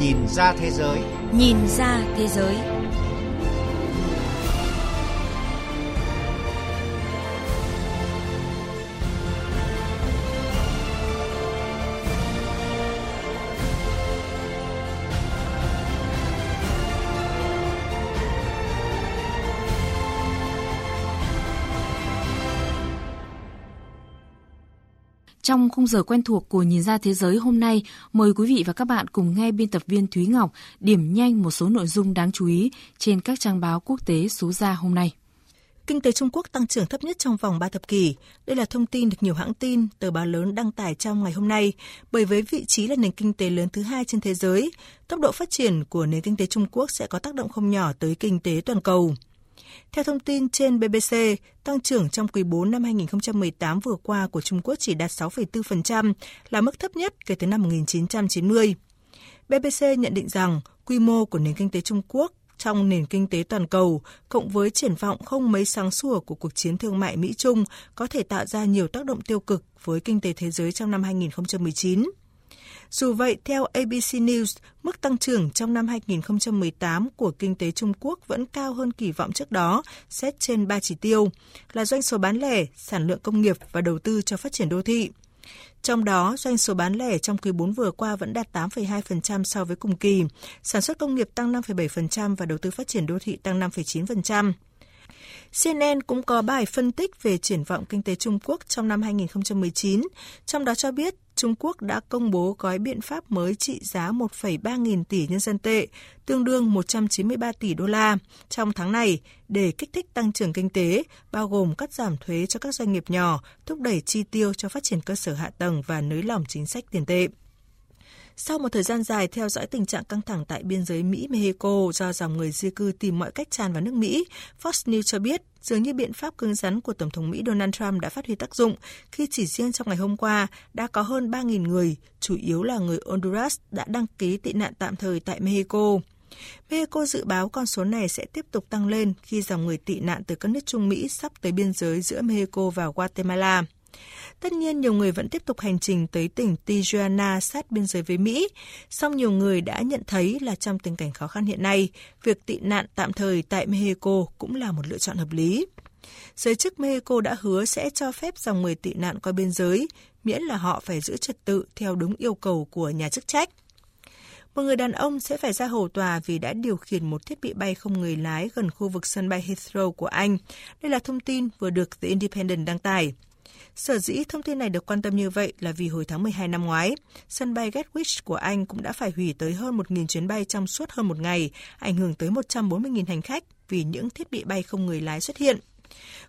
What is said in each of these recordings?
Nhìn ra thế giới. Nhìn ra thế giới. Trong khung giờ quen thuộc của Nhìn ra thế giới hôm nay, mời quý vị và các bạn cùng nghe biên tập viên Thúy Ngọc điểm nhanh một số nội dung đáng chú ý trên các trang báo quốc tế số ra hôm nay. Kinh tế Trung Quốc tăng trưởng thấp nhất trong vòng 3 thập kỷ. Đây là thông tin được nhiều hãng tin, tờ báo lớn đăng tải trong ngày hôm nay, bởi với vị trí là nền kinh tế lớn thứ hai trên thế giới, tốc độ phát triển của nền kinh tế Trung Quốc sẽ có tác động không nhỏ tới kinh tế toàn cầu. Theo thông tin trên BBC, tăng trưởng trong quý 4 năm 2018 vừa qua của Trung Quốc chỉ đạt 6,4%, là mức thấp nhất kể từ năm 1990. BBC nhận định rằng quy mô của nền kinh tế Trung Quốc trong nền kinh tế toàn cầu, cộng với triển vọng không mấy sáng sủa của cuộc chiến thương mại Mỹ-Trung có thể tạo ra nhiều tác động tiêu cực với kinh tế thế giới trong năm 2019. Dù vậy, theo ABC News, mức tăng trưởng trong năm 2018 của kinh tế Trung Quốc vẫn cao hơn kỳ vọng trước đó, xét trên 3 chỉ tiêu, là doanh số bán lẻ, sản lượng công nghiệp và đầu tư cho phát triển đô thị. Trong đó, doanh số bán lẻ trong quý 4 vừa qua vẫn đạt 8,2% so với cùng kỳ, sản xuất công nghiệp tăng 5,7% và đầu tư phát triển đô thị tăng 5,9%. CNN cũng có bài phân tích về triển vọng kinh tế Trung Quốc trong năm 2019, trong đó cho biết Trung Quốc đã công bố gói biện pháp mới trị giá 1,3 nghìn tỷ nhân dân tệ, tương đương 193 tỷ đô la trong tháng này để kích thích tăng trưởng kinh tế, bao gồm cắt giảm thuế cho các doanh nghiệp nhỏ, thúc đẩy chi tiêu cho phát triển cơ sở hạ tầng và nới lỏng chính sách tiền tệ. Sau một thời gian dài theo dõi tình trạng căng thẳng tại biên giới Mỹ-Mexico do dòng người di cư tìm mọi cách tràn vào nước Mỹ, Fox News cho biết dường như biện pháp cứng rắn của Tổng thống Mỹ Donald Trump đã phát huy tác dụng khi chỉ riêng trong ngày hôm qua đã có hơn 3.000 người, chủ yếu là người Honduras, đã đăng ký tị nạn tạm thời tại Mexico. Mexico dự báo con số này sẽ tiếp tục tăng lên khi dòng người tị nạn từ các nước Trung Mỹ sắp tới biên giới giữa Mexico và Guatemala. Tất nhiên, nhiều người vẫn tiếp tục hành trình tới tỉnh Tijuana sát biên giới với Mỹ, song nhiều người đã nhận thấy là trong tình cảnh khó khăn hiện nay, việc tị nạn tạm thời tại Mexico cũng là một lựa chọn hợp lý. Giới chức Mexico đã hứa sẽ cho phép dòng người tị nạn qua biên giới, miễn là họ phải giữ trật tự theo đúng yêu cầu của nhà chức trách. Một người đàn ông sẽ phải ra hầu tòa vì đã điều khiển một thiết bị bay không người lái gần khu vực sân bay Heathrow của Anh. Đây là thông tin vừa được The Independent đăng tải. Sở dĩ thông tin này được quan tâm như vậy là vì hồi tháng 12 năm ngoái, sân bay Gatwick của Anh cũng đã phải hủy tới hơn 1.000 chuyến bay trong suốt hơn một ngày, ảnh hưởng tới 140.000 hành khách vì những thiết bị bay không người lái xuất hiện.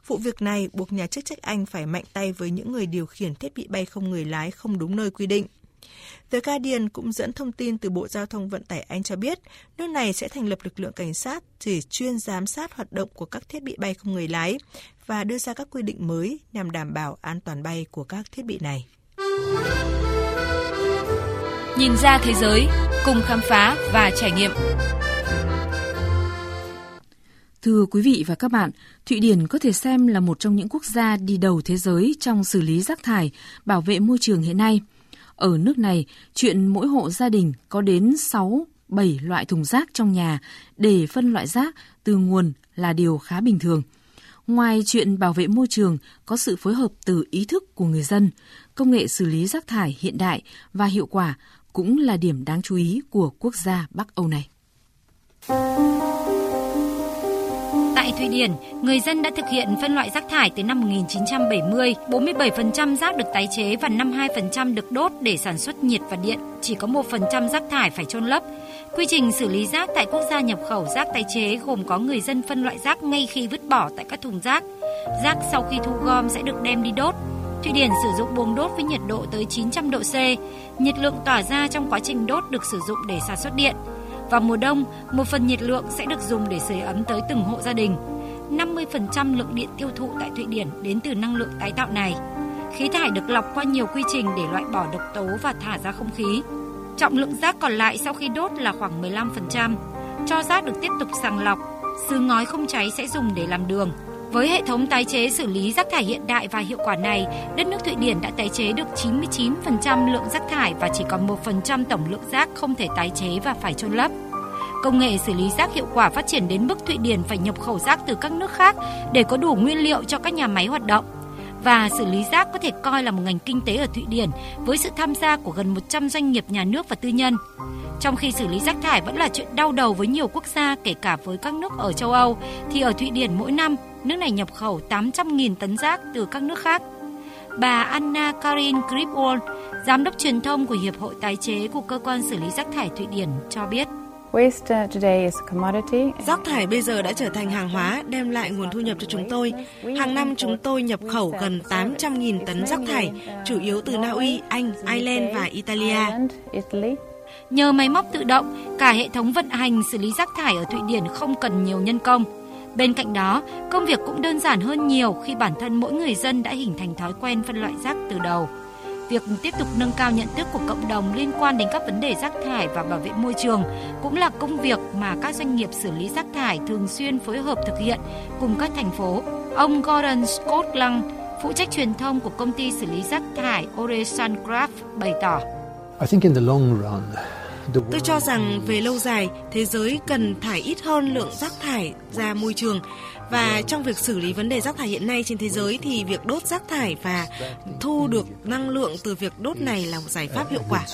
Vụ việc này buộc nhà chức trách Anh phải mạnh tay với những người điều khiển thiết bị bay không người lái không đúng nơi quy định. The Guardian cũng dẫn thông tin từ Bộ Giao thông Vận tải Anh cho biết, nước này sẽ thành lập lực lượng cảnh sát chỉ chuyên giám sát hoạt động của các thiết bị bay không người lái và đưa ra các quy định mới nhằm đảm bảo an toàn bay của các thiết bị này. Nhìn ra thế giới, cùng khám phá và trải nghiệm. Thưa quý vị và các bạn, Thụy Điển có thể xem là một trong những quốc gia đi đầu thế giới trong xử lý rác thải, bảo vệ môi trường hiện nay – ở nước này, chuyện mỗi hộ gia đình có đến 6, 7 loại thùng rác trong nhà để phân loại rác từ nguồn là điều khá bình thường. Ngoài chuyện bảo vệ môi trường, có sự phối hợp từ ý thức của người dân, công nghệ xử lý rác thải hiện đại và hiệu quả cũng là điểm đáng chú ý của quốc gia Bắc Âu này. Thụy Điển, người dân đã thực hiện phân loại rác thải từ năm 1970. 47% rác được tái chế và 52% được đốt để sản xuất nhiệt và điện. Chỉ có 1% rác thải phải chôn lấp. Quy trình xử lý rác tại quốc gia nhập khẩu rác tái chế gồm có người dân phân loại rác ngay khi vứt bỏ tại các thùng rác. Rác sau khi thu gom sẽ được đem đi đốt. Thụy Điển sử dụng buồng đốt với nhiệt độ tới 900 độ C. Nhiệt lượng tỏa ra trong quá trình đốt được sử dụng để sản xuất điện. Vào mùa đông, một phần nhiệt lượng sẽ được dùng để sưởi ấm tới từng hộ gia đình. 50% lượng điện tiêu thụ tại Thụy Điển đến từ năng lượng tái tạo này. Khí thải được lọc qua nhiều quy trình để loại bỏ độc tố và thả ra không khí. Trọng lượng rác còn lại sau khi đốt là khoảng 15%. Cho rác được tiếp tục sàng lọc. Sứ ngói không cháy sẽ dùng để làm đường. Với hệ thống tái chế xử lý rác thải hiện đại và hiệu quả này, đất nước Thụy Điển đã tái chế được 99% lượng rác thải và chỉ còn 1% tổng lượng rác không thể tái chế và phải chôn lấp. Công nghệ xử lý rác hiệu quả phát triển đến mức Thụy Điển phải nhập khẩu rác từ các nước khác để có đủ nguyên liệu cho các nhà máy hoạt động. Và xử lý rác có thể coi là một ngành kinh tế ở Thụy Điển với sự tham gia của gần 100 doanh nghiệp nhà nước và tư nhân. Trong khi xử lý rác thải vẫn là chuyện đau đầu với nhiều quốc gia kể cả với các nước ở châu Âu, thì ở Thụy Điển mỗi năm nước này nhập khẩu 800.000 tấn rác từ các nước khác. Bà Anna Karin Gripwald, giám đốc truyền thông của Hiệp hội tái chế của cơ quan xử lý rác thải Thụy Điển cho biết. Rác thải bây giờ đã trở thành hàng hóa, đem lại nguồn thu nhập cho chúng tôi. Hàng năm chúng tôi nhập khẩu gần 800.000 tấn rác thải, chủ yếu từ Na Uy, Anh, Ireland và Italia. Nhờ máy móc tự động, cả hệ thống vận hành xử lý rác thải ở Thụy Điển không cần nhiều nhân công. Bên cạnh đó, công việc cũng đơn giản hơn nhiều khi bản thân mỗi người dân đã hình thành thói quen phân loại rác từ đầu. Việc tiếp tục nâng cao nhận thức của cộng đồng liên quan đến các vấn đề rác thải và bảo vệ môi trường cũng là công việc mà các doanh nghiệp xử lý rác thải thường xuyên phối hợp thực hiện cùng các thành phố. Ông Gordon Scott Lăng, phụ trách truyền thông của công ty xử lý rác thải Oresan Craft bày tỏ. Tôi cho rằng về lâu dài, thế giới cần thải ít hơn lượng rác thải ra môi trường và trong việc xử lý vấn đề rác thải hiện nay trên thế giới thì việc đốt rác thải và thu được năng lượng từ việc đốt này là một giải pháp hiệu quả.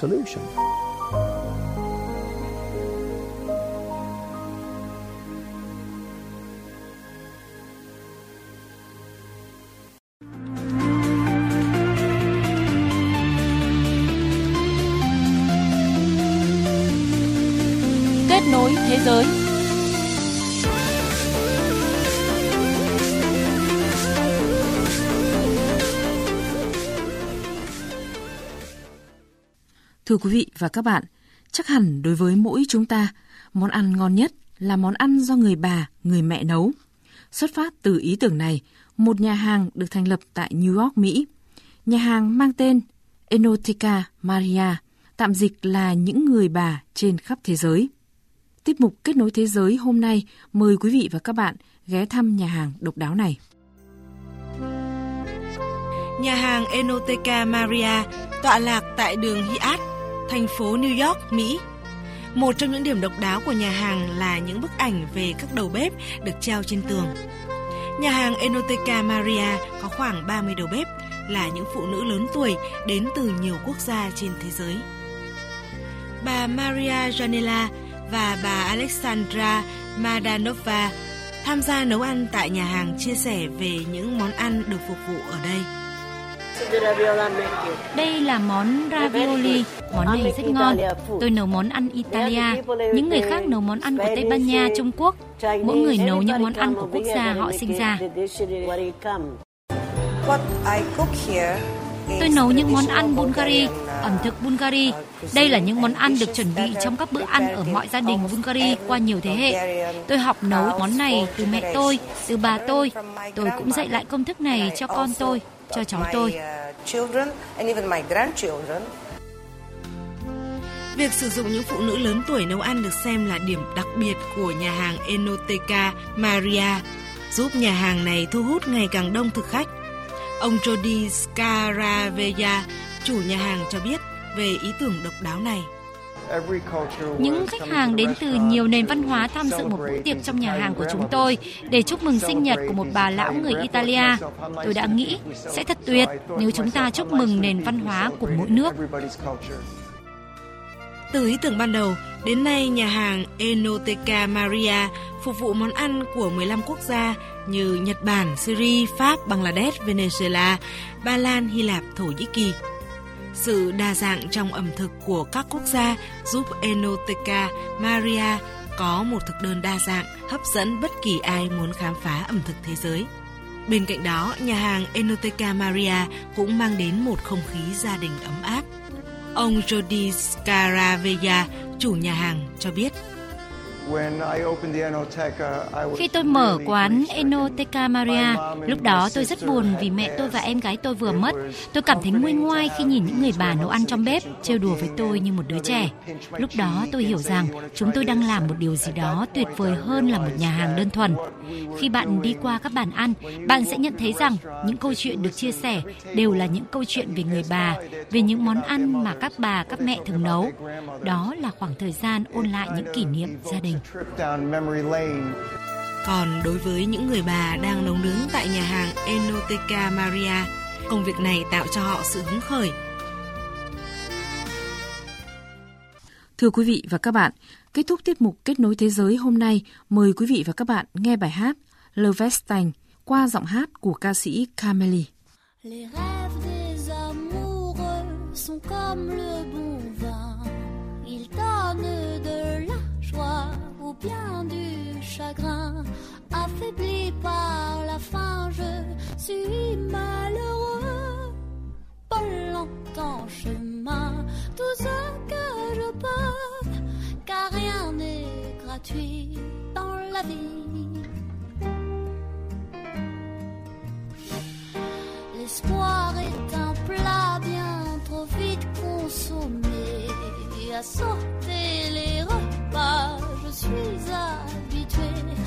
Thưa quý vị và các bạn, chắc hẳn đối với mỗi chúng ta, món ăn ngon nhất là món ăn do người bà, người mẹ nấu. Xuất phát từ ý tưởng này, một nhà hàng được thành lập tại New York, Mỹ. Nhà hàng mang tên Enoteca Maria, tạm dịch là những người bà trên khắp thế giới. Tiết mục Kết nối Thế giới hôm nay mời quý vị và các bạn ghé thăm nhà hàng độc đáo này. Nhà hàng Enoteca Maria tọa lạc tại đường Hyatt, thành phố New York, Mỹ. Một trong những điểm độc đáo của nhà hàng là những bức ảnh về các đầu bếp được treo trên tường. Nhà hàng Enoteca Maria có khoảng 30 đầu bếp là những phụ nữ lớn tuổi đến từ nhiều quốc gia trên thế giới. Bà Maria Janela và bà Alexandra Madanova tham gia nấu ăn tại nhà hàng chia sẻ về những món ăn được phục vụ ở đây. Đây là món ravioli, món này rất ngon. Tôi nấu món ăn Italia, những người khác nấu món ăn của Tây Ban Nha, Trung Quốc. Mỗi người nấu những món ăn của quốc gia họ sinh ra. Tôi nấu những món ăn Bulgari, ẩm thực Bulgari. Đây là những món ăn được chuẩn bị trong các bữa ăn ở mọi gia đình Bulgari qua nhiều thế hệ. Tôi học nấu món này từ mẹ tôi, từ bà tôi. Tôi cũng dạy lại công thức này cho con tôi, cho cháu tôi. Việc sử dụng những phụ nữ lớn tuổi nấu ăn được xem là điểm đặc biệt của nhà hàng Enoteca Maria, giúp nhà hàng này thu hút ngày càng đông thực khách. Ông Jody Scaravella, chủ nhà hàng cho biết về ý tưởng độc đáo này. Những khách hàng đến từ nhiều nền văn hóa tham dự một bữa tiệc trong nhà hàng của chúng tôi để chúc mừng sinh nhật của một bà lão người Italia. Tôi đã nghĩ sẽ thật tuyệt nếu chúng ta chúc mừng nền văn hóa của mỗi nước. Từ ý tưởng ban đầu, đến nay nhà hàng Enoteca Maria phục vụ món ăn của 15 quốc gia như Nhật Bản, Syria, Pháp, Bangladesh, Venezuela, Ba Lan, Hy Lạp, Thổ Nhĩ Kỳ. Sự đa dạng trong ẩm thực của các quốc gia giúp Enoteca Maria có một thực đơn đa dạng, hấp dẫn bất kỳ ai muốn khám phá ẩm thực thế giới. Bên cạnh đó, nhà hàng Enoteca Maria cũng mang đến một không khí gia đình ấm áp. Ông Jordi Scaravella, chủ nhà hàng, cho biết. Khi tôi mở quán Enoteca Maria, lúc đó tôi rất buồn vì mẹ tôi và em gái tôi vừa mất. Tôi cảm thấy nguôi ngoai khi nhìn những người bà nấu ăn trong bếp, trêu đùa với tôi như một đứa trẻ. Lúc đó tôi hiểu rằng chúng tôi đang làm một điều gì đó tuyệt vời hơn là một nhà hàng đơn thuần. Khi bạn đi qua các bàn ăn, bạn sẽ nhận thấy rằng những câu chuyện được chia sẻ đều là những câu chuyện về người bà, về những món ăn mà các bà, các mẹ thường nấu. Đó là khoảng thời gian ôn lại những kỷ niệm gia đình. Còn đối với những người bà đang nấu nướng tại nhà hàng Enoteca Maria, công việc này tạo cho họ sự hứng khởi. Thưa quý vị và các bạn, kết thúc tiết mục Kết nối thế giới hôm nay, mời quý vị và các bạn nghe bài hát Le Vestang qua giọng hát của ca sĩ Cameli. Les rêves des amoureux sont comme le bon vin, ils donnent du chagrin. Affaibli par la faim, je suis malheureux. Pas longtemps chemin, tout ce que je peux, car rien n'est gratuit dans la vie. L'espoir est un plat bien trop vite consommé, à sortir trees are between.